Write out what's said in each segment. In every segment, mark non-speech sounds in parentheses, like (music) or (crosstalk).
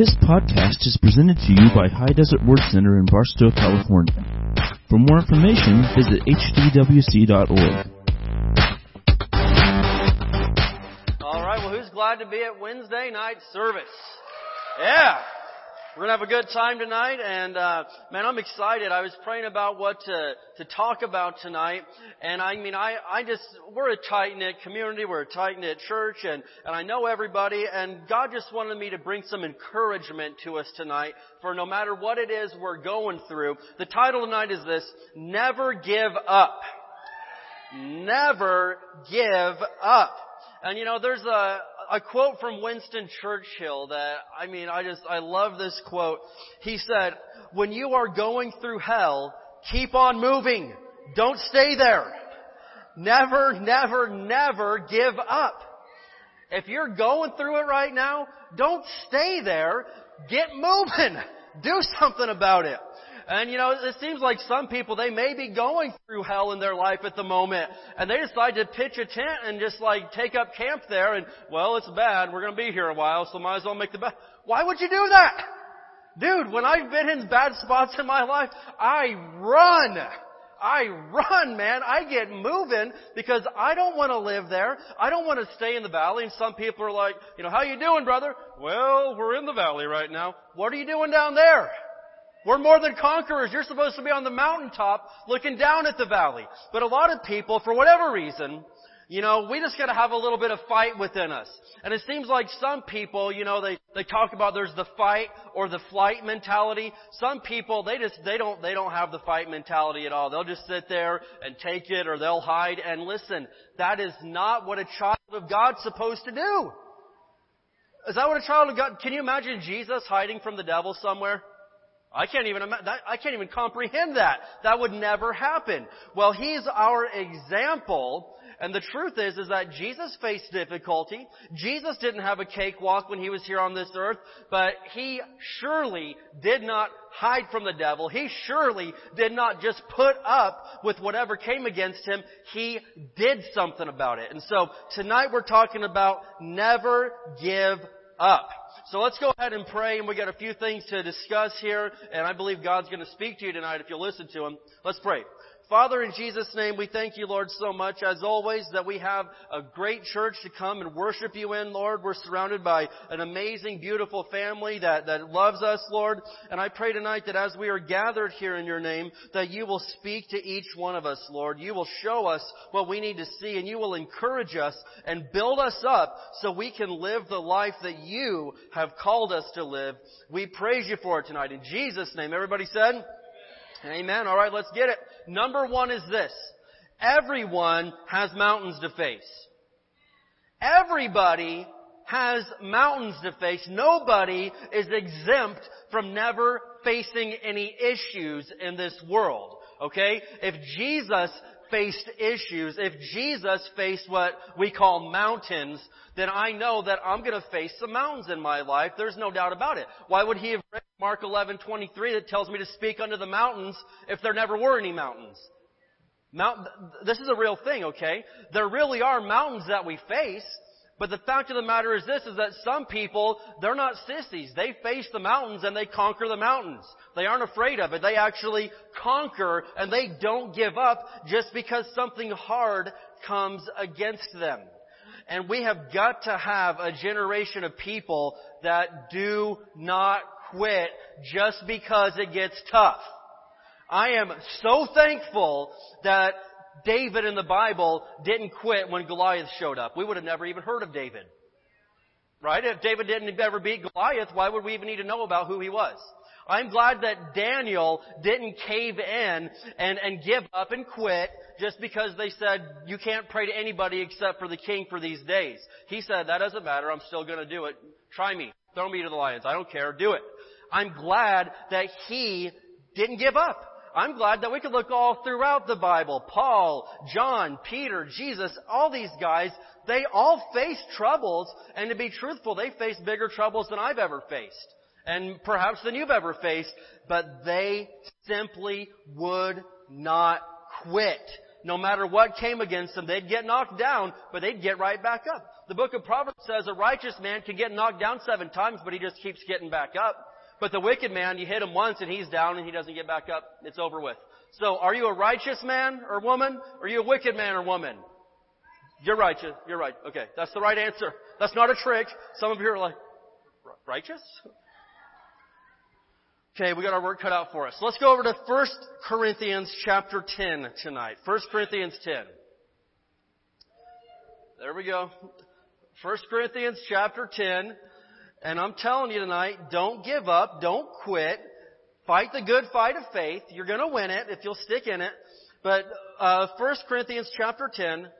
This podcast is presented to you by High Desert Word Center in Barstow, California. For more information, visit hdwc.org. All right, well, who's glad to be at Wednesday night service? Yeah. We're gonna have a good time tonight, and uh, man, I'm excited. I was praying about what to to talk about tonight, and I mean, I I just we're a tight knit community, we're a tight knit church, and and I know everybody, and God just wanted me to bring some encouragement to us tonight for no matter what it is we're going through. The title tonight is this: Never give up. Never give up. And you know, there's a, a quote from Winston Churchill that, I mean, I just, I love this quote. He said, when you are going through hell, keep on moving. Don't stay there. Never, never, never give up. If you're going through it right now, don't stay there. Get moving. Do something about it. And you know, it seems like some people, they may be going through hell in their life at the moment, and they decide to pitch a tent and just like take up camp there and, well, it's bad, we're gonna be here a while, so might as well make the best. Why would you do that? Dude, when I've been in bad spots in my life, I run. I run, man. I get moving because I don't want to live there. I don't want to stay in the valley. And some people are like, you know, how you doing, brother? Well, we're in the valley right now. What are you doing down there? We're more than conquerors. You're supposed to be on the mountaintop looking down at the valley. But a lot of people, for whatever reason, you know, we just gotta have a little bit of fight within us. And it seems like some people, you know, they, they talk about there's the fight or the flight mentality. Some people, they just, they don't, they don't have the fight mentality at all. They'll just sit there and take it or they'll hide and listen. That is not what a child of God's supposed to do. Is that what a child of God, can you imagine Jesus hiding from the devil somewhere? I can't even I can't even comprehend that. That would never happen. Well, he's our example, and the truth is is that Jesus faced difficulty. Jesus didn't have a cakewalk when he was here on this earth, but he surely did not hide from the devil. He surely did not just put up with whatever came against him. He did something about it. And so tonight we're talking about never give up. So let's go ahead and pray and we got a few things to discuss here and I believe God's going to speak to you tonight if you'll listen to Him. Let's pray. Father, in Jesus' name, we thank you, Lord, so much, as always, that we have a great church to come and worship you in, Lord. We're surrounded by an amazing, beautiful family that, that loves us, Lord. And I pray tonight that as we are gathered here in your name, that you will speak to each one of us, Lord. You will show us what we need to see and you will encourage us and build us up so we can live the life that you have called us to live. We praise you for it tonight. In Jesus' name, everybody said? Amen. All right, let's get it. Number one is this. Everyone has mountains to face. Everybody has mountains to face. Nobody is exempt from never facing any issues in this world. Okay? If Jesus faced issues, if Jesus faced what we call mountains, then I know that I'm going to face some mountains in my life. There's no doubt about it. Why would he have read Mark 11:23 that tells me to speak unto the mountains if there never were any mountains? Mount, this is a real thing, okay? There really are mountains that we face, but the fact of the matter is this, is that some people, they're not sissies. They face the mountains and they conquer the mountains. They aren't afraid of it. They actually conquer and they don't give up just because something hard comes against them. And we have got to have a generation of people that do not quit just because it gets tough. I am so thankful that David in the Bible didn't quit when Goliath showed up. We would have never even heard of David. Right? If David didn't ever beat Goliath, why would we even need to know about who he was? I'm glad that Daniel didn't cave in and, and give up and quit just because they said, you can't pray to anybody except for the king for these days. He said, that doesn't matter, I'm still gonna do it. Try me. Throw me to the lions. I don't care. Do it. I'm glad that he didn't give up. I'm glad that we could look all throughout the Bible. Paul, John, Peter, Jesus, all these guys, they all faced troubles, and to be truthful, they faced bigger troubles than I've ever faced. And perhaps than you've ever faced, but they simply would not quit. No matter what came against them, they'd get knocked down, but they'd get right back up. The book of Proverbs says a righteous man can get knocked down seven times, but he just keeps getting back up. But the wicked man, you hit him once and he's down and he doesn't get back up. It's over with. So are you a righteous man or woman? Are you a wicked man or woman? You're righteous. You're right. Okay. That's the right answer. That's not a trick. Some of you are like, righteous? Okay, we got our work cut out for us. Let's go over to 1 Corinthians chapter 10 tonight. 1 Corinthians 10. There we go. 1 Corinthians chapter 10. And I'm telling you tonight, don't give up, don't quit. Fight the good fight of faith. You're gonna win it if you'll stick in it. But, uh, 1 Corinthians chapter 10,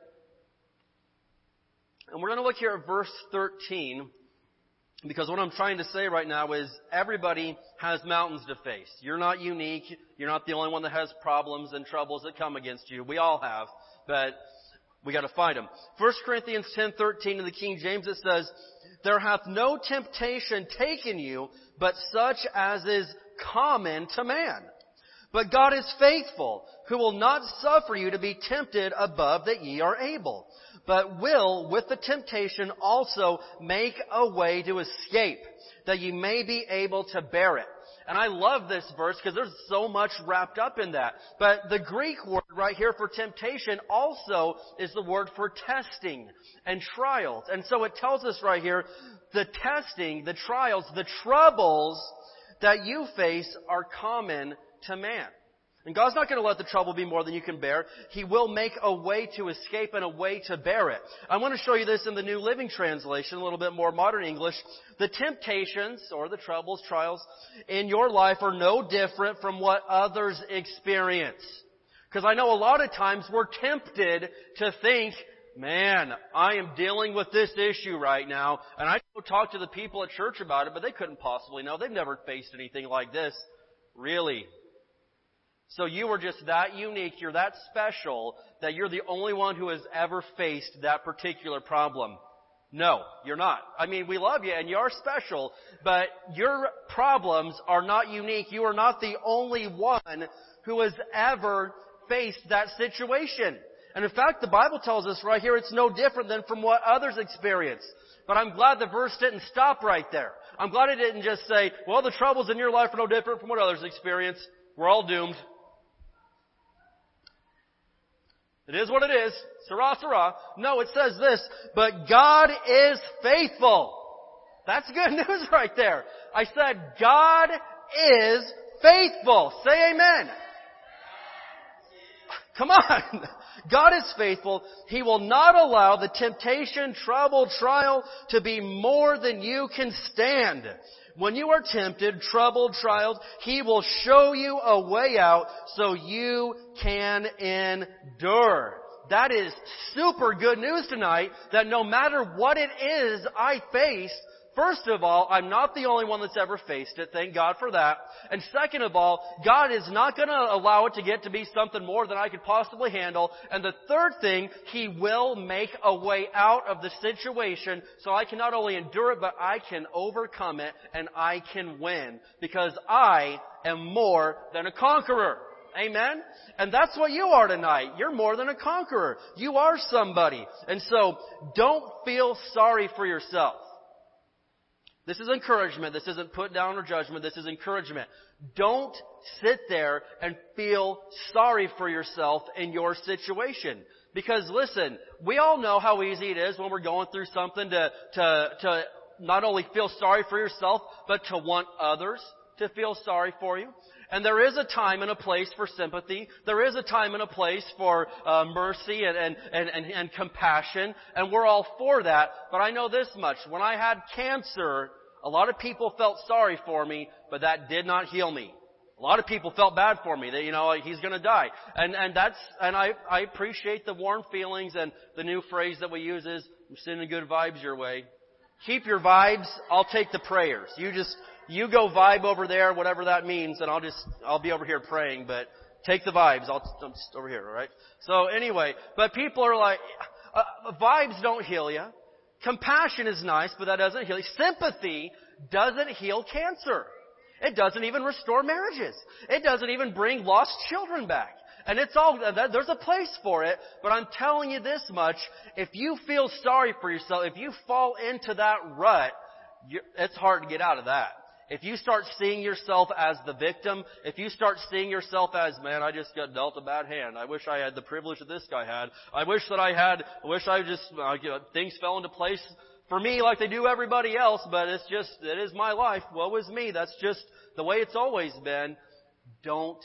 and we're gonna look here at verse 13. Because what I'm trying to say right now is everybody has mountains to face. You're not unique. You're not the only one that has problems and troubles that come against you. We all have. But we gotta fight them. 1 Corinthians 10:13 in the King James it says, "There hath no temptation taken you, but such as is common to man. But God is faithful, who will not suffer you to be tempted above that ye are able, but will, with the temptation, also make a way to escape, that ye may be able to bear it. And I love this verse because there's so much wrapped up in that. But the Greek word right here for temptation also is the word for testing and trials. And so it tells us right here, the testing, the trials, the troubles that you face are common to man. And God's not going to let the trouble be more than you can bear. He will make a way to escape and a way to bear it. I want to show you this in the New Living Translation, a little bit more modern English. The temptations, or the troubles, trials, in your life are no different from what others experience. Because I know a lot of times we're tempted to think, man, I am dealing with this issue right now, and I talk to the people at church about it, but they couldn't possibly know. They've never faced anything like this. Really? So you are just that unique, you're that special, that you're the only one who has ever faced that particular problem. No, you're not. I mean, we love you and you are special, but your problems are not unique. You are not the only one who has ever faced that situation. And in fact, the Bible tells us right here it's no different than from what others experience. But I'm glad the verse didn't stop right there. I'm glad it didn't just say, well, the troubles in your life are no different from what others experience. We're all doomed. It is what it is. Sarah, Sarah. No, it says this, but God is faithful. That's good (laughs) news right there. I said, God is faithful. Say amen. (laughs) Come on. (laughs) God is faithful. He will not allow the temptation, trouble, trial to be more than you can stand. When you are tempted, troubled, trialed, He will show you a way out so you can endure. That is super good news tonight that no matter what it is I face, First of all, I'm not the only one that's ever faced it. Thank God for that. And second of all, God is not going to allow it to get to be something more than I could possibly handle. And the third thing, He will make a way out of the situation so I can not only endure it, but I can overcome it and I can win. Because I am more than a conqueror. Amen? And that's what you are tonight. You're more than a conqueror. You are somebody. And so, don't feel sorry for yourself. This is encouragement. This isn't put down or judgment. This is encouragement. Don't sit there and feel sorry for yourself in your situation. Because listen, we all know how easy it is when we're going through something to, to, to not only feel sorry for yourself, but to want others to feel sorry for you. And there is a time and a place for sympathy. There is a time and a place for uh, mercy and, and, and, and, compassion. And we're all for that. But I know this much. When I had cancer, a lot of people felt sorry for me, but that did not heal me. A lot of people felt bad for me that, you know, he's gonna die. And, and that's, and I, I appreciate the warm feelings and the new phrase that we use is, I'm sending good vibes your way. Keep your vibes, I'll take the prayers. You just, you go vibe over there, whatever that means, and I'll just, I'll be over here praying, but take the vibes. I'll, I'm just over here, alright? So anyway, but people are like, uh, vibes don't heal you. Compassion is nice, but that doesn't heal. you. Sympathy doesn't heal cancer. It doesn't even restore marriages. It doesn't even bring lost children back. And it's all, there's a place for it, but I'm telling you this much, if you feel sorry for yourself, if you fall into that rut, it's hard to get out of that. If you start seeing yourself as the victim, if you start seeing yourself as, man, I just got dealt a bad hand. I wish I had the privilege that this guy had. I wish that I had, I wish I just, uh, you know, things fell into place for me like they do everybody else, but it's just, it is my life. Woe is me. That's just the way it's always been. Don't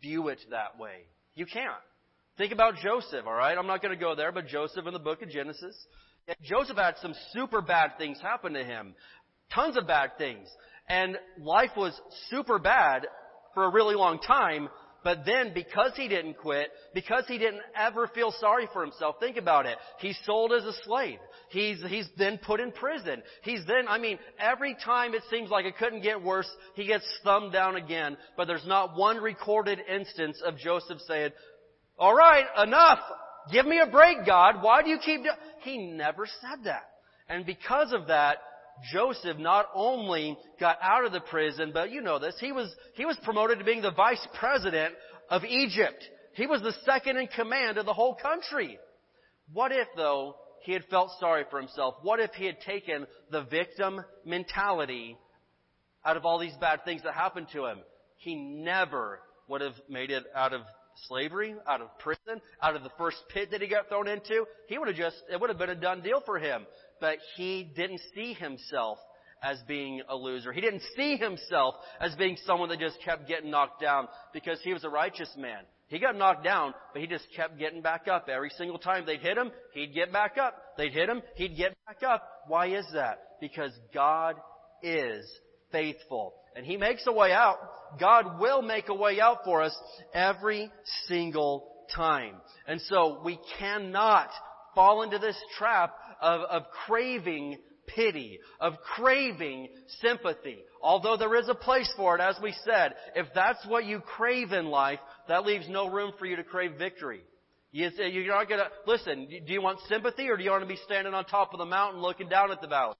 view it that way. You can't. Think about Joseph, alright? I'm not gonna go there, but Joseph in the book of Genesis. Joseph had some super bad things happen to him. Tons of bad things. And life was super bad for a really long time, but then because he didn't quit, because he didn't ever feel sorry for himself, think about it. He's sold as a slave. He's, he's then put in prison. He's then, I mean, every time it seems like it couldn't get worse, he gets thumbed down again. But there's not one recorded instance of Joseph saying, alright, enough! Give me a break, God. Why do you keep doing? He never said that. And because of that, Joseph not only got out of the prison, but you know this, he was, he was promoted to being the vice president of Egypt. He was the second in command of the whole country. What if though, he had felt sorry for himself? What if he had taken the victim mentality out of all these bad things that happened to him? He never would have made it out of slavery, out of prison, out of the first pit that he got thrown into. He would have just, it would have been a done deal for him but he didn't see himself as being a loser. He didn't see himself as being someone that just kept getting knocked down because he was a righteous man. He got knocked down, but he just kept getting back up. Every single time they'd hit him, he'd get back up. They'd hit him, he'd get back up. Why is that? Because God is faithful. And He makes a way out. God will make a way out for us every single time. And so we cannot fall into this trap of, of craving pity, of craving sympathy. Although there is a place for it, as we said, if that's what you crave in life, that leaves no room for you to crave victory. You, you're not gonna, listen, do you want sympathy or do you want to be standing on top of the mountain looking down at the valley?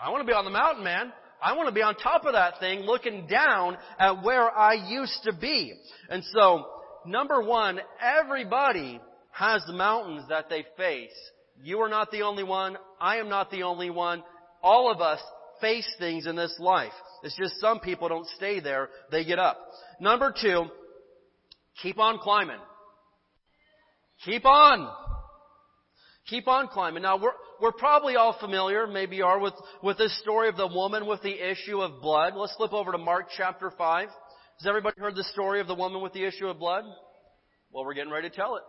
I want to be on the mountain, man. I want to be on top of that thing looking down at where I used to be. And so, number one, everybody has mountains that they face you are not the only one. I am not the only one. All of us face things in this life. It's just some people don't stay there. They get up. Number two, keep on climbing. Keep on. Keep on climbing. Now we're, we're probably all familiar, maybe are, with, with this story of the woman with the issue of blood. Let's flip over to Mark chapter 5. Has everybody heard the story of the woman with the issue of blood? Well, we're getting ready to tell it.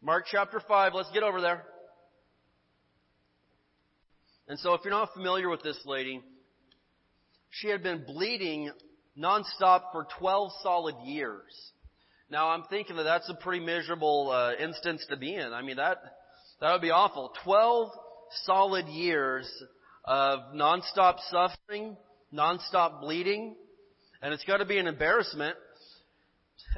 Mark chapter 5, let's get over there. And so if you're not familiar with this lady, she had been bleeding nonstop for 12 solid years. Now I'm thinking that that's a pretty miserable uh, instance to be in. I mean that that would be awful. 12 solid years of nonstop suffering, nonstop bleeding, and it's got to be an embarrassment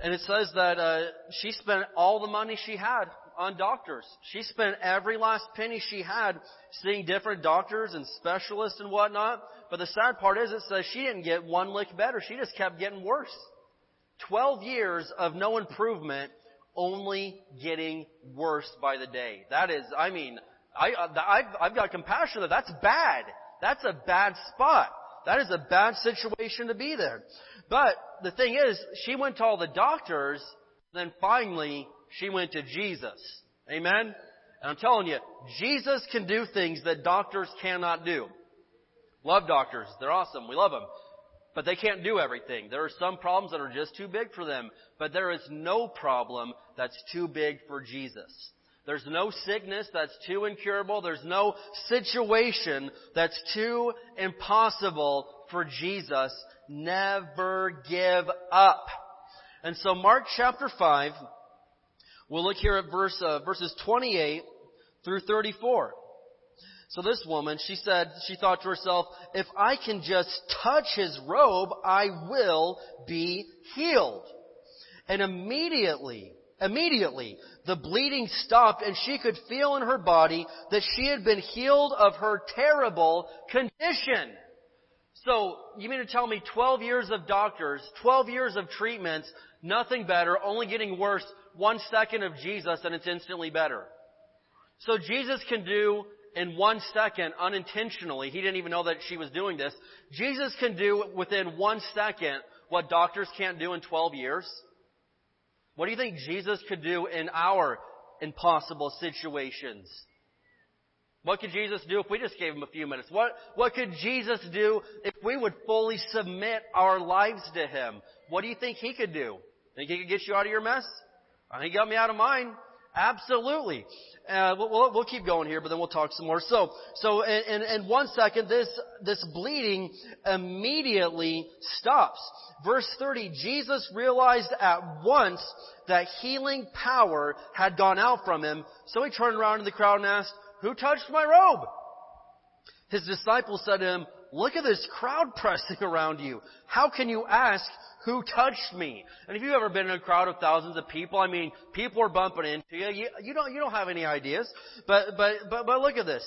and it says that uh, she spent all the money she had on doctors. She spent every last penny she had seeing different doctors and specialists and whatnot. But the sad part is it says she didn't get one lick better. She just kept getting worse. Twelve years of no improvement, only getting worse by the day. That is, I mean, I, I've, I've got compassion that that's bad. That's a bad spot. That is a bad situation to be there. But the thing is, she went to all the doctors, then finally she went to Jesus. Amen? And I'm telling you, Jesus can do things that doctors cannot do. Love doctors. They're awesome. We love them. But they can't do everything. There are some problems that are just too big for them. But there is no problem that's too big for Jesus. There's no sickness that's too incurable. There's no situation that's too impossible for Jesus. Never give up. And so Mark chapter 5, we'll look here at verse, uh, verses 28 through 34. So this woman, she said, she thought to herself, if I can just touch his robe, I will be healed. And immediately, immediately, the bleeding stopped and she could feel in her body that she had been healed of her terrible condition. So, you mean to tell me 12 years of doctors, 12 years of treatments, nothing better, only getting worse, one second of Jesus and it's instantly better. So Jesus can do in one second unintentionally, he didn't even know that she was doing this, Jesus can do within one second what doctors can't do in 12 years. What do you think Jesus could do in our impossible situations? What could Jesus do if we just gave him a few minutes? What, what could Jesus do if we would fully submit our lives to him? What do you think he could do? Think he could get you out of your mess? He got me out of mine. Absolutely. Uh, we'll, we'll, keep going here, but then we'll talk some more. So, so in, in, in one second, this this bleeding immediately stops. Verse 30, Jesus realized at once that healing power had gone out from him, so he turned around to the crowd and asked, who touched my robe? His disciples said to him, look at this crowd (laughs) pressing around you. How can you ask who touched me? And if you've ever been in a crowd of thousands of people, I mean, people are bumping into you. You, you don't, you don't have any ideas. But, but, but, but look at this.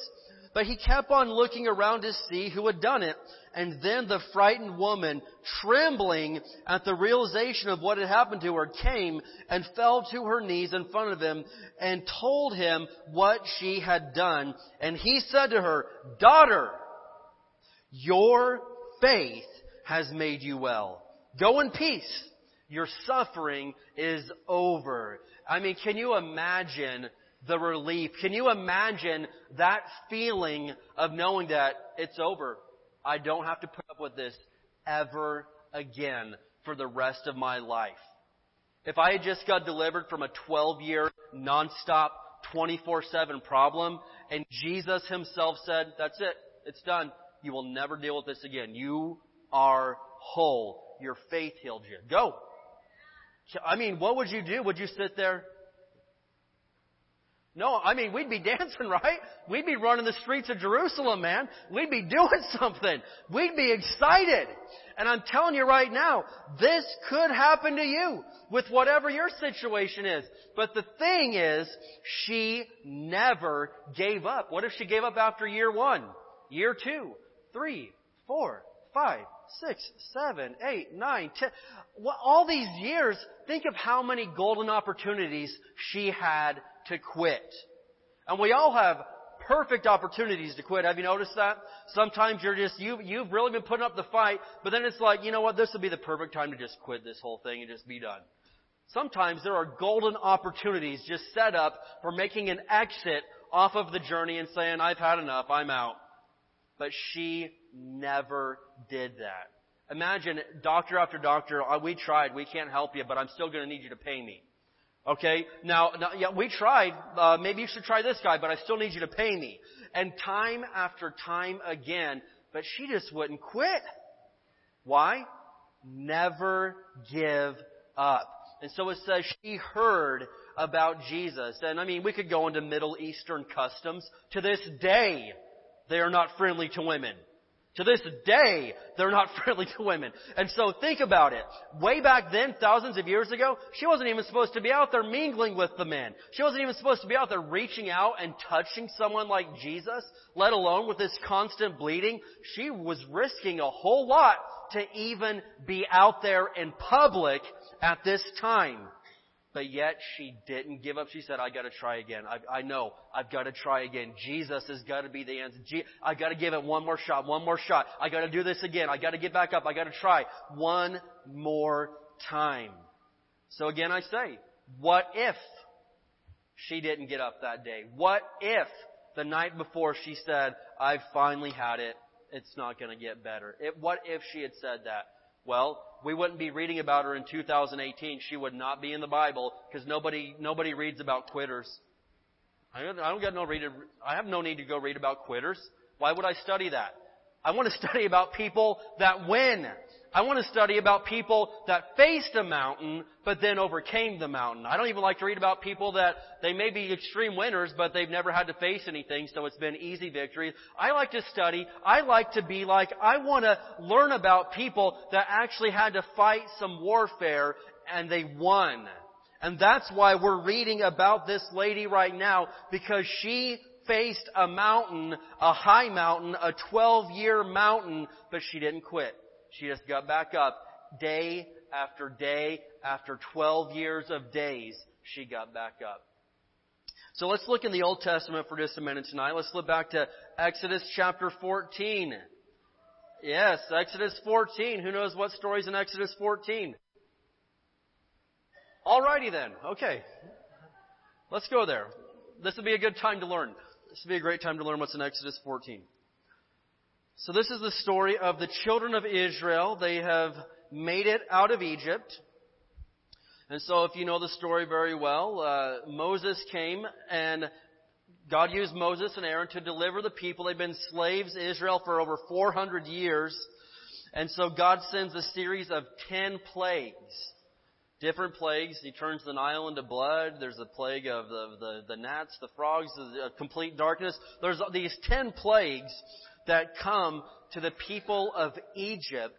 But he kept on looking around to see who had done it. And then the frightened woman, trembling at the realization of what had happened to her, came and fell to her knees in front of him and told him what she had done. And he said to her, Daughter, your faith has made you well. Go in peace. Your suffering is over. I mean, can you imagine the relief. Can you imagine that feeling of knowing that it's over? I don't have to put up with this ever again for the rest of my life. If I had just got delivered from a 12 year nonstop 24-7 problem and Jesus himself said, that's it, it's done. You will never deal with this again. You are whole. Your faith healed you. Go. I mean, what would you do? Would you sit there? No, I mean, we'd be (laughs) dancing, right? We'd be running the streets of Jerusalem, man. We'd be doing (laughs) something. We'd be excited. And I'm telling you right now, this could happen to you with whatever your situation is. But the thing is, she never gave up. What if she gave up after year one, year two, three, four, five, six, seven, eight, nine, ten? All these years, think of how many golden opportunities she had to quit. And we all have perfect opportunities to quit. Have you noticed that? Sometimes you're just, you, you've really been putting up the fight, but then it's like, you know what, this would be the perfect time to just quit this whole thing and just be done. Sometimes there are golden opportunities just set up for making an exit off of the journey and saying, I've had enough, I'm out. But she never did that. Imagine doctor after doctor, oh, we tried, we can't help you, but I'm still going to need you to pay me. Okay, now, now yeah, we tried. Uh, maybe you should try this guy, but I still need you to pay me. And time after time again, but she just wouldn't quit. Why? Never give up. And so it says she heard about Jesus. And I mean, we could go into Middle Eastern customs. To this day, they are not friendly to women. To this day, they're not (laughs) friendly to women. And so think about it. Way back then, thousands of years ago, she wasn't even supposed to be out there mingling with the men. She wasn't even supposed to be out there reaching out and touching someone like Jesus, let alone with this constant bleeding. She was risking a whole lot to even be out there in public at this time. But yet she didn't give up. She said, I gotta try again. I, I know. I've gotta try again. Jesus has gotta be the answer. I gotta give it one more shot, one more shot. I gotta do this again. I gotta get back up. I gotta try one more time. So again I say, what if she didn't get up that day? What if the night before she said, I've finally had it. It's not gonna get better. It, what if she had said that? Well, we wouldn't be reading about her in 2018. She would not be in the Bible because nobody, nobody reads about quitters. I don't, I don't get no read, I have no need to go read about quitters. Why would I study that? I want to (laughs) study about people that win. I want to study about people that faced a mountain, but then overcame the mountain. I don't even like to read about people that they may be extreme winners, but they've never had to face anything, so it's been easy victories. I like to study. I like to be like, I want to learn about people that actually had to fight some warfare and they won. And that's why we're reading about this lady right now, because she faced a mountain, a high mountain, a 12 year mountain, but she didn't quit. She just got back up day after day after 12 years of days. She got back up. So let's look in the Old Testament for just a minute tonight. Let's look back to Exodus chapter 14. Yes, Exodus 14. Who knows what stories in Exodus 14? Alrighty then. Okay. Let's go there. This would be a good time to learn. This would be a great time to learn what's in Exodus 14. So this is the story of the children of Israel. They have made it out of Egypt. And so if you know the story very well, uh, Moses came and God used Moses and Aaron to deliver the people. They've been slaves Israel for over 400 years. And so God sends a series of 10 plagues. Different plagues. He turns the Nile into blood. There's a plague of the, the, the gnats, the frogs, the complete darkness. There's these 10 plagues that come to the people of Egypt.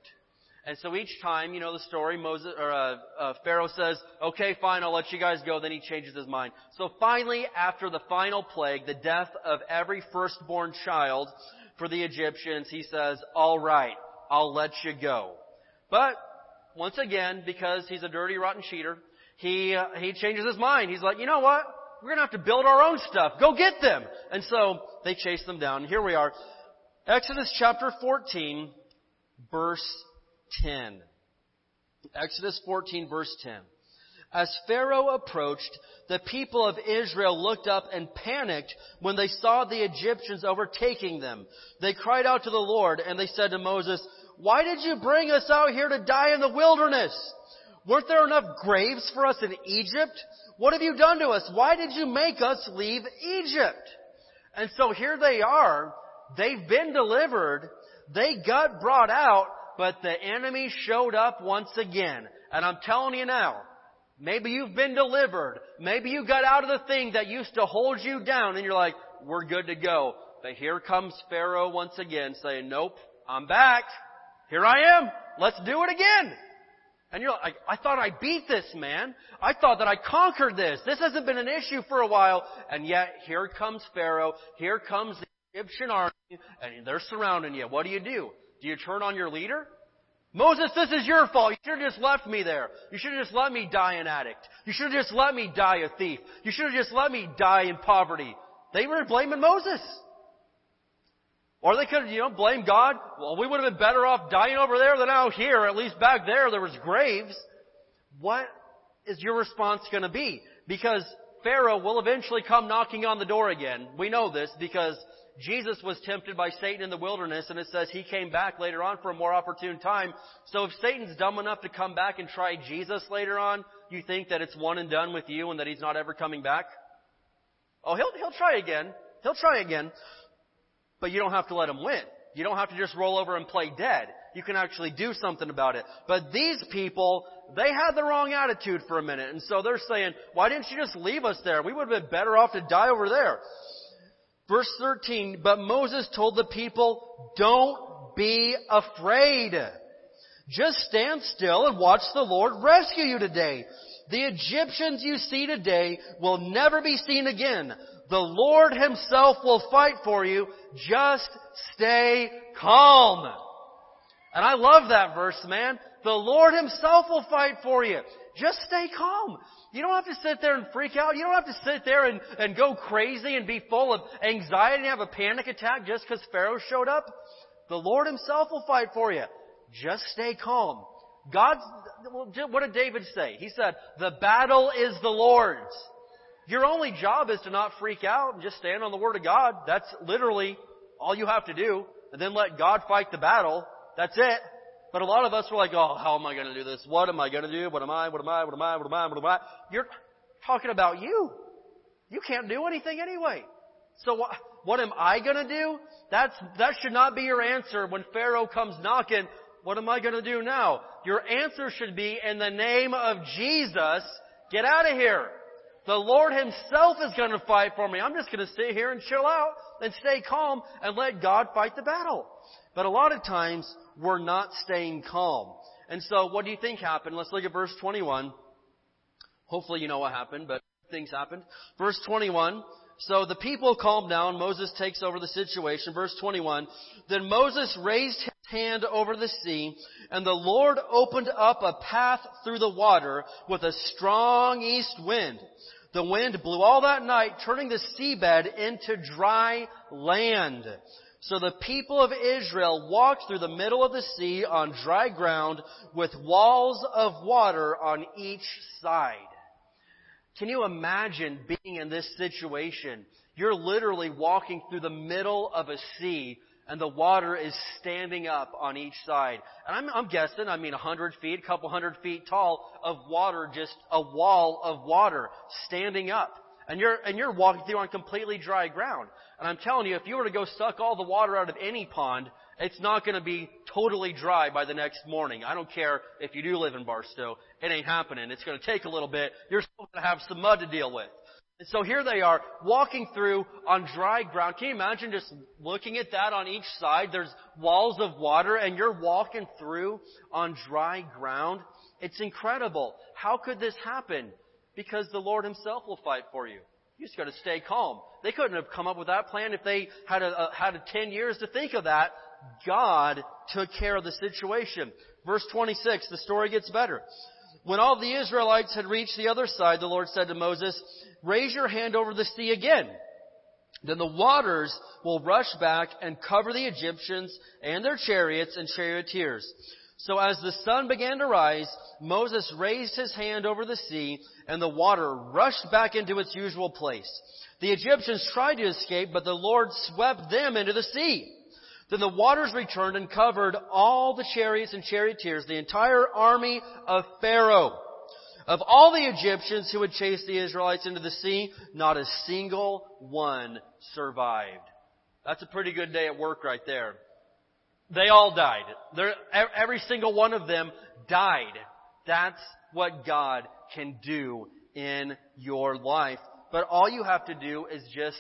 And so each time, you know the story, Moses or uh, uh, Pharaoh says, "Okay, fine, I'll let you guys go." Then he changes his mind. So finally, after the final plague, the death of every firstborn child for the Egyptians, he says, "All right, I'll let you go." But once again, because he's a dirty, rotten cheater, he uh, he changes his mind. He's like, "You know what? We're gonna have to build our own stuff. Go get them." And so they chase them down. Here we are. Exodus chapter 14, verse 10. Exodus 14 verse 10. As Pharaoh approached, the people of Israel looked up and panicked when they saw the Egyptians overtaking them. They cried out to the Lord and they said to Moses, why did you bring us out here to die in the wilderness? Weren't there enough graves for us in Egypt? What have you done to us? Why did you make us leave Egypt? And so here they are They've been delivered. They got brought out, but the enemy showed up once again. And I'm telling you now, maybe you've been delivered. Maybe you got out of the thing that used to hold you down and you're like, we're good to go. But here comes Pharaoh once again saying, nope, I'm back. Here I am. Let's do it again. And you're like, I thought I beat this, man. I thought that I conquered this. This hasn't been an issue for a while. And yet, here comes Pharaoh. Here comes Egyptian army and they're surrounding you. What do you do? Do you turn on your leader? Moses, this is your fault. You should have just left me there. You should have just let me die an addict. You should have just let me die a thief. You should have just let me die in poverty. They were blaming Moses. Or they could, you know, blame God. Well, we would have been better off dying over there than out here. At least back there, there was graves. What is your response going to be? Because Pharaoh will eventually come knocking on the door again. We know this because Jesus was tempted by Satan in the wilderness, and it says he came back later on for a more opportune time. So if Satan's dumb enough to come back and try Jesus later on, you think that it's one and done with you and that he's not ever coming back? Oh, he'll, he'll try again. He'll try again. But you don't have to let him win. You don't have to just roll over and play dead. You can actually do something about it. But these people, they had the wrong attitude for a minute. And so they're saying, why didn't you just leave us there? We would have been better off to die over there. Verse 13, but Moses told the people, don't be afraid. Just stand still and watch the Lord rescue you today. The Egyptians you see today will never be seen again. The Lord himself will fight for you. Just stay calm. And I love that verse, man. The Lord himself will fight for you. Just stay calm. You don't have to sit there and freak out. You don't have to sit there and, and go crazy and be full of anxiety and have a panic attack just because Pharaoh showed up. The Lord himself will fight for you. Just stay calm. God's, what did David say? He said, the battle is the Lord's. Your only job is to not freak out and just stand on the Word of God. That's literally all you have to do. And then let God fight the battle. That's it. But a lot of us were like, oh, how am I going to do this? What am I going to do? What am I? What am I? What am I? What am I? What am I? You're talking about you. You can't do anything anyway. So what, what am I going to do? That's, that should not be your answer when Pharaoh comes knocking. What am I going to do now? Your answer should be, in the name of Jesus, get out of here. The Lord Himself is going to fight for me. I'm just going to sit here and chill out and stay calm and let God fight the battle. But a lot of times, we're not staying calm. And so what do you think happened? Let's look at verse 21. Hopefully you know what happened, but things happened. Verse 21, So the people calm down. Moses takes over the situation. Verse 21. Then Moses raised his hand over the sea, and the Lord opened up a path through the water with a strong east wind. The wind blew all that night, turning the seabed into dry land. So the people of Israel walked through the middle of the sea on dry ground with walls of water on each side. Can you imagine being in this situation? You're literally walking through the middle of a sea and the water is standing up on each side. And I'm, I'm guessing, I mean, a hundred feet, a couple hundred feet tall of water, just a wall of water standing up. And you're, and you're walking through on completely dry ground. And I'm telling you, if you were to go suck all the water out of any pond, it's not going to be totally dry by the next morning. I don't care if you do live in Barstow. It ain't happening. It's going to take a little bit. You're still going to have some mud to deal with. And so here they are walking through on dry ground. Can you imagine just looking at that on each side? There's walls of water and you're walking through on dry ground. It's incredible. How could this happen? Because the Lord Himself will fight for you. You just got to stay calm. They couldn't have come up with that plan if they had a, a, had a 10 years to think of that. God took care of the situation. Verse 26, the story gets better. When all the Israelites had reached the other side, the Lord said to Moses, raise your hand over the sea again. Then the waters will rush back and cover the Egyptians and their chariots and charioteers. So as the sun began to rise, Moses raised his hand over the sea, and the water rushed back into its usual place. The Egyptians tried to escape, but the Lord swept them into the sea. Then the waters returned and covered all the chariots and charioteers, the entire army of Pharaoh. Of all the Egyptians who had chased the Israelites into the sea, not a single one survived. That's a pretty good day at work right there. They all died. They're, every single one of them died. That's what God can do in your life. But all you have to do is just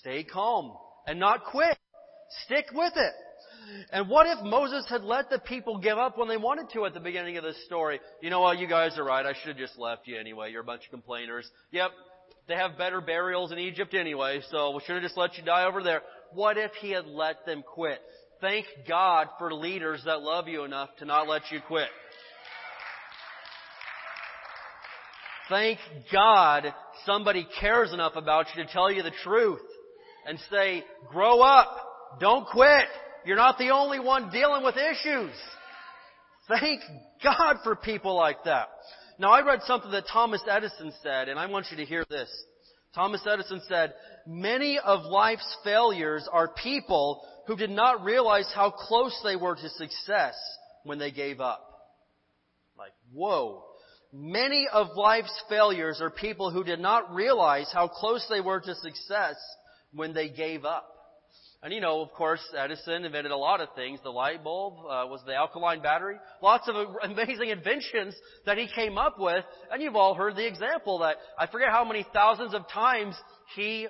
stay calm and not quit. Stick with it. And what if Moses had let the people give up when they wanted to at the beginning of this story? You know what, you guys are right. I should have just left you anyway. You're a bunch of complainers. Yep, they have better burials in Egypt anyway, so we should have just let you die over there. What if he had let them quit? Thank God for leaders that love you enough to not let you quit. Thank God somebody cares enough about you to tell you the truth and say, grow up, don't quit. You're not the only one dealing with issues. Thank God for people like that. Now I read something that Thomas Edison said, and I want you to hear this. Thomas Edison said, many of life's failures are people who did not realize how close they were to success when they gave up. Like, whoa. Many of life's failures are people who did not realize how close they were to success when they gave up. And you know, of course, Edison invented a lot of things. The light bulb uh, was the alkaline battery. Lots of (laughs) amazing inventions that he came up with. And you've all heard the example that I forget how many thousands of times he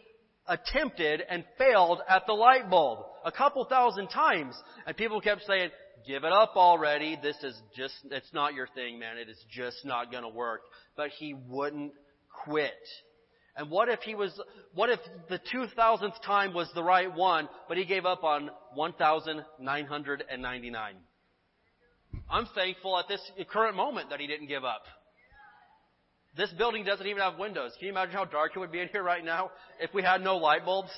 attempted and failed at the light bulb. A couple thousand times. And people kept saying, give it up already. This is just, it's not your thing, man. It is just not going to work. But he wouldn't quit. And what if he was, what if the 2000th time was the right one, but he gave up on 1,999? I'm thankful at this current moment that he didn't give up. This building doesn't even have windows. Can you imagine how dark it would be in here right now if we had no light bulbs?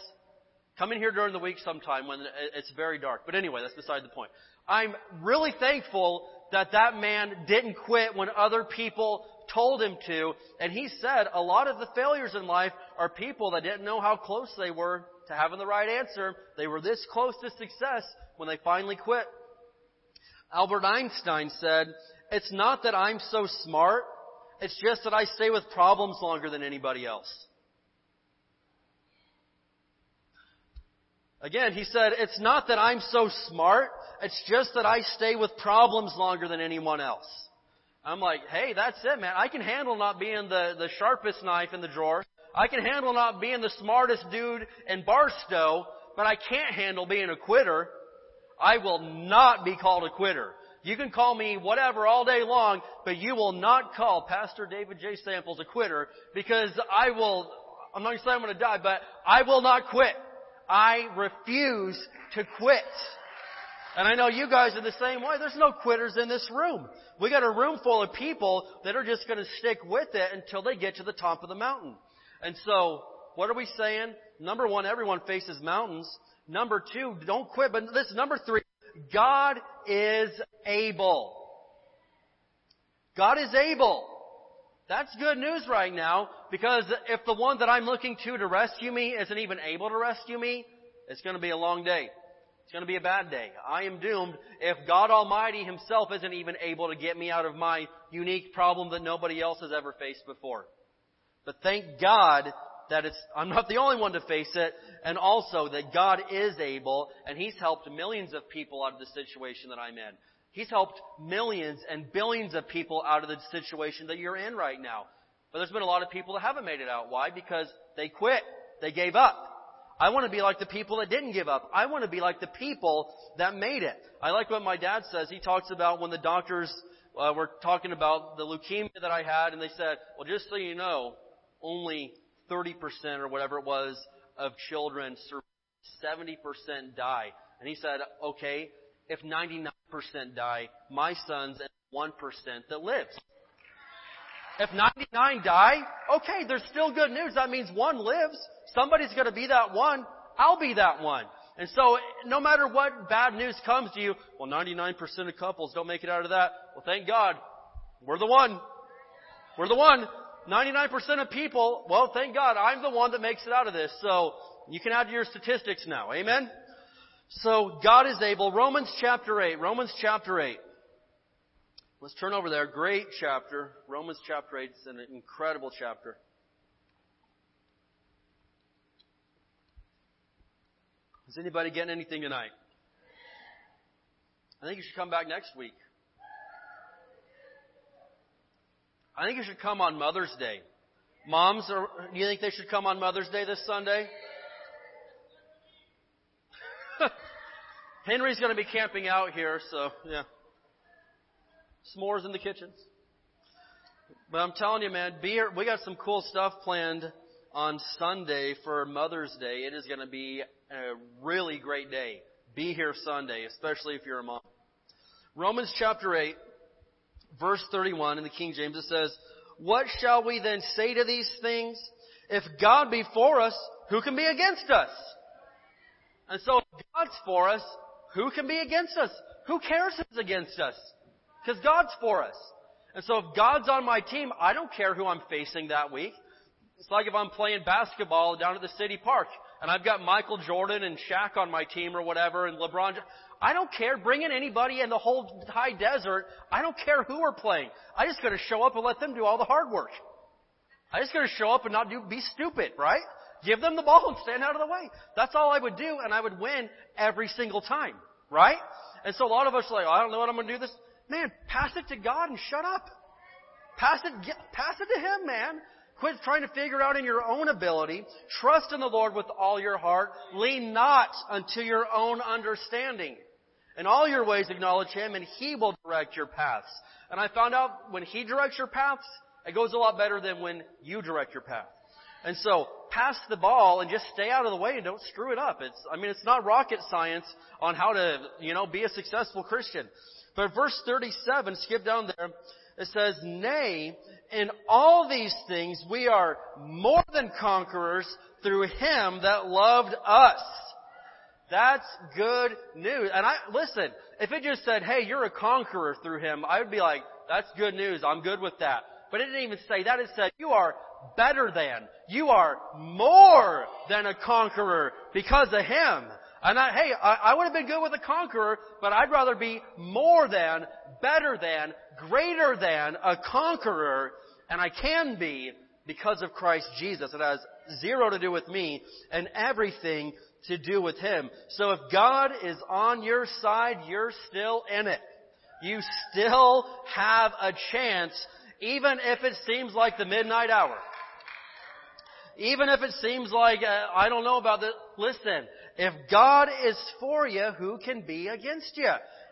Come in here during the week sometime when it's very dark. But anyway, that's beside the point. I'm really thankful that that man didn't quit when other people told him to. And he said a lot of the failures in life are people that didn't know how close they were to having the right answer. They were this close to success when they finally quit. Albert Einstein said, it's not that I'm so smart, it's just that I stay with problems longer than anybody else. Again, he said, it's not that I'm so smart, it's just that I stay with problems longer than anyone else. I'm like, hey, that's it, man. I can handle not being the, the sharpest knife in the drawer. I can handle not being the smartest dude in Barstow, but I can't handle being a quitter. I will not be called a quitter. You can call me whatever all day long, but you will not call Pastor David J. Samples a quitter because I will, I'm not going to say I'm going to die, but I will not quit. I refuse to quit. And I know you guys are the same way. There's no quitters in this room. We got a room full of people that are just going to stick with it until they get to the top of the mountain. And so, what are we saying? Number one, everyone faces mountains. Number two, don't quit. But this, number three, God is able. God is able. That's good news right now because if the one that I'm looking to to rescue me isn't even able to rescue me, it's going to be a long day. It's going to be a bad day. I am doomed if God Almighty Himself isn't even able to get me out of my unique problem that nobody else has ever faced before. But thank God that it's, I'm not the only one to face it, and also that God is able, and He's helped millions of people out of the situation that I'm in. He's helped millions and billions of people out of the situation that you're in right now. But there's been a lot of people that haven't made it out. Why? Because they quit. They gave up. I want to be like the people that didn't give up. I want to be like the people that made it. I like what my dad says. He talks about when the doctors uh, were talking about the leukemia that I had, and they said, well, just so you know, only 30% or whatever it was of children, 70% die. And he said, okay, if 99% die, my son's and 1% that lives. If 99 die, okay, there's still good news. That means one lives. Somebody's gonna be that one. I'll be that one. And so, no matter what bad news comes to you, well, 99% of couples don't make it out of that. Well, thank God. We're the one. We're the one. 99% of people, well, thank God, I'm the one that makes it out of this. So, you can add to your statistics now. Amen? So, God is able. Romans chapter 8. Romans chapter 8. Let's turn over there. Great chapter. Romans chapter 8 is an incredible chapter. Is anybody getting anything tonight? I think you should come back next week. I think you should come on Mother's Day. Moms, are, do you think they should come on Mother's Day this Sunday? Henry's going to be camping out here, so yeah. S'mores in the kitchens. But I'm telling you, man, be here. We got some cool stuff planned on Sunday for Mother's Day. It is going to be a really great day. Be here Sunday, especially if you're a mom. Romans chapter 8, verse 31 in the King James, it says, What shall we then say to these things? If God be for us, who can be against us? And so if God's for us, who can be against us? Who cares who's against us? Because God's for us. And so if God's on my team, I don't care who I'm facing that week. It's like if I'm playing basketball down at the city park and I've got Michael Jordan and Shaq on my team or whatever and LeBron. I don't care. Bring in anybody in the whole high desert. I don't care who we're playing. I just gotta show up and let them do all the hard work. I just gotta show up and not do, be stupid, right? Give them the ball and stand out of the way. That's all I would do and I would win every single time, right? And so a lot of us are like, oh, I don't know what I'm gonna do this. Man, pass it to God and shut up. Pass it, pass it to Him, man. Quit trying to figure out in your own ability. Trust in the Lord with all your heart. Lean not unto your own understanding. In all your ways acknowledge Him and He will direct your paths. And I found out when He directs your paths, it goes a lot better than when you direct your path. And so, pass the ball and just stay out of the way and don't screw it up. It's, I mean, it's not rocket science on how to, you know, be a successful Christian. But verse 37, skip down there, it says, Nay, in all these things we are more than conquerors through Him that loved us. That's good news. And I, listen, if it just said, hey, you're a conqueror through Him, I would be like, that's good news. I'm good with that. But it didn't even say that. It said, you are better than. You are more than a conqueror because of Him. And I, hey, I, I would have been good with a conqueror, but I'd rather be more than, better than, greater than a conqueror, and I can be because of Christ Jesus. It has zero to do with me and everything to do with Him. So if God is on your side, you're still in it. You still have a chance, even if it seems like the midnight hour. Even if it seems like, uh, I don't know about this, listen, if God is for you, who can be against you?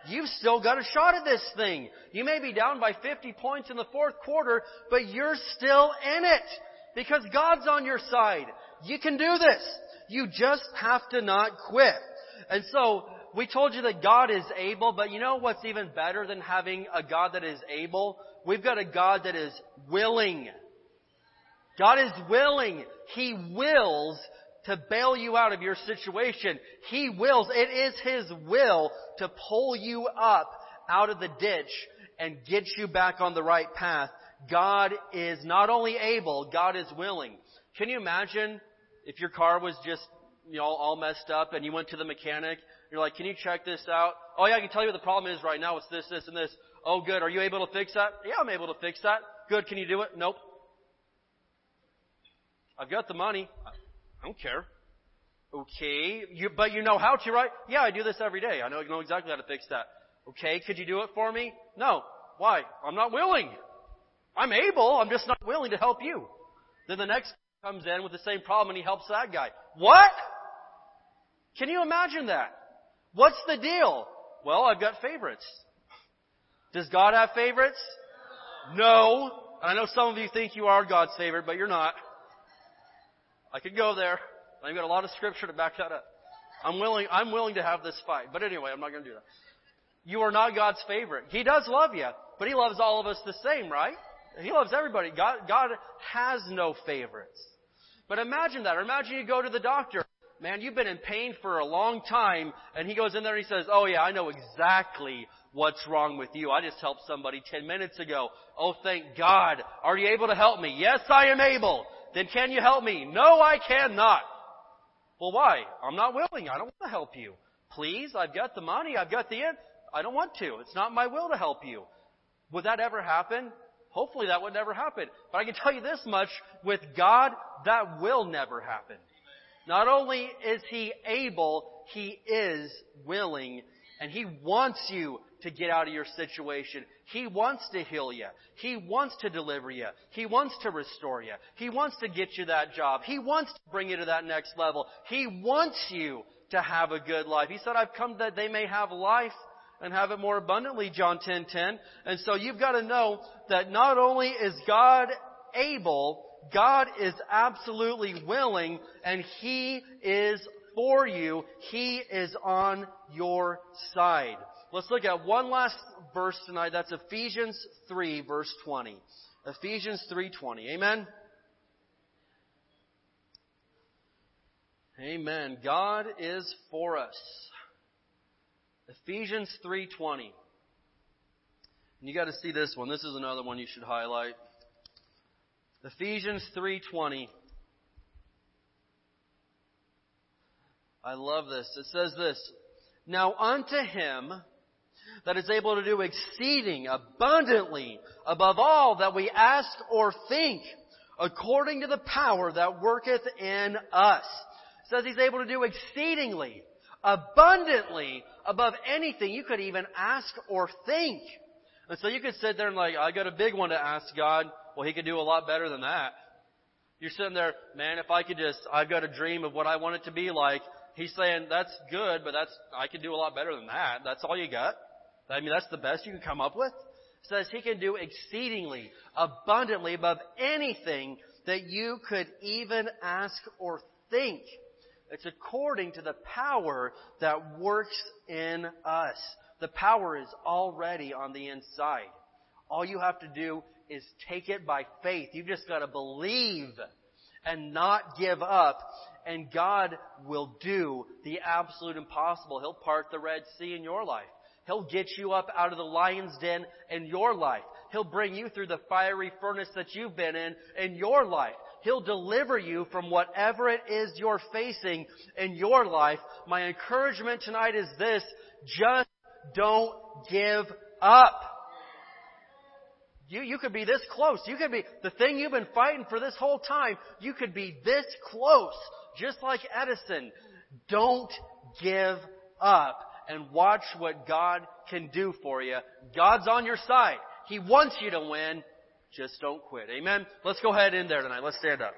You've still got a shot at this thing. You may be down by 50 points in the fourth quarter, but you're still in it. Because God's on your side. You can do this. You just have to not quit. And so, we told you that God is able, but you know what's even better than having a God that is able? We've got a God that is willing. God is willing. He wills to bail you out of your situation. He wills. It is His will to pull you up out of the ditch and get you back on the right path. God is not only able, God is willing. Can you imagine if your car was just, you know, all messed up and you went to the mechanic, you're like, can you check this out? Oh yeah, I can tell you what the problem is right now. It's this, this, and this. Oh good. Are you able to fix that? Yeah, I'm able to fix that. Good. Can you do it? Nope. I've got the money. I don't care. Okay, you, but you know how to, right? Yeah, I do this every day. I know, know exactly how to fix that. Okay, could you do it for me? No. Why? I'm not willing. I'm able, I'm just not willing to help you. Then the next comes in with the same problem and he helps that guy. What? Can you imagine that? What's the deal? Well, I've got favorites. Does God have favorites? No. And I know some of you think you are God's favorite, but you're not. I could go there. I've got a lot of scripture to back that up. I'm willing, I'm willing to have this fight. But anyway, I'm not going to do that. You are not God's favorite. He does love you, but He loves all of us the same, right? He loves everybody. God, God has no favorites. But imagine that. Or imagine you go to the doctor. Man, you've been in pain for a long time, and he goes in there and he says, Oh yeah, I know exactly what's wrong with you. I just helped somebody 10 minutes ago. Oh, thank God. Are you able to help me? Yes, I am able. Then can you help me? No, I cannot. Well, why? I'm not willing. I don't want to help you. Please, I've got the money. I've got the. I don't want to. It's not my will to help you. Would that ever happen? Hopefully that would never happen. But I can tell you this much, with God, that will never happen. Not only is He able, He is willing, and He wants you to get out of your situation. He wants to heal you. He wants to deliver you. He wants to restore you. He wants to get you that job. He wants to bring you to that next level. He wants you to have a good life. He said, I've come that they may have life and have it more abundantly, John 10:10. 10, 10. And so you've got to know that not only is God able, God is absolutely willing and He is for you. He is on your side. Let's look at one last verse tonight. That's Ephesians 3 verse 20. Ephesians 3:20. Amen. Amen. God is for us. Ephesians 3:20. And you got to see this one. This is another one you should highlight. Ephesians 3:20. I love this. It says this, "Now unto him that is able to do exceeding abundantly above all that we ask or think, according to the power that worketh in us." It says he's able to do exceedingly abundantly above anything you could even ask or think. And so you could sit there and like, I got a big one to ask God. Well, He could do a lot better than that. You're sitting there, man, if I could just, I've got a dream of what I want it to be like. He's saying, that's good, but that's, I could do a lot better than that. That's all you got. I mean, that's the best you can come up with. says He can do exceedingly, abundantly above anything that you could even ask or think. It's according to the power that works in us. The power is already on the inside. All you have to do is take it by faith. You've just got to believe and not give up. And God will do the absolute impossible. He'll part the Red Sea in your life. He'll get you up out of the lion's den in your life. He'll bring you through the fiery furnace that you've been in in your life. He'll deliver you from whatever it is you're facing in your life. My encouragement tonight is this, just don't give up. You, you could be this close. You could be, the thing you've been fighting for this whole time, you could be this close, just like Edison. Don't give up and watch what God can do for you. God's on your side. He wants you to win. Just don't quit. Amen. Let's go ahead in there tonight. Let's stand up.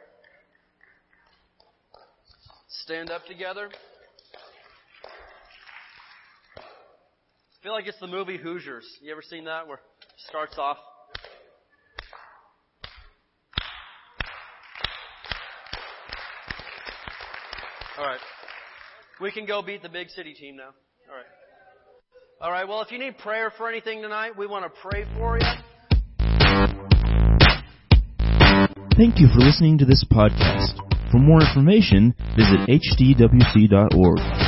Stand up together. I feel like it's the movie Hoosiers. You ever seen that where it starts off All right. We can go beat the big city team now. All right. All right. Well, if you need prayer for anything tonight, we want to pray for you. Thank you for listening to this podcast. For more information, visit hdwc.org.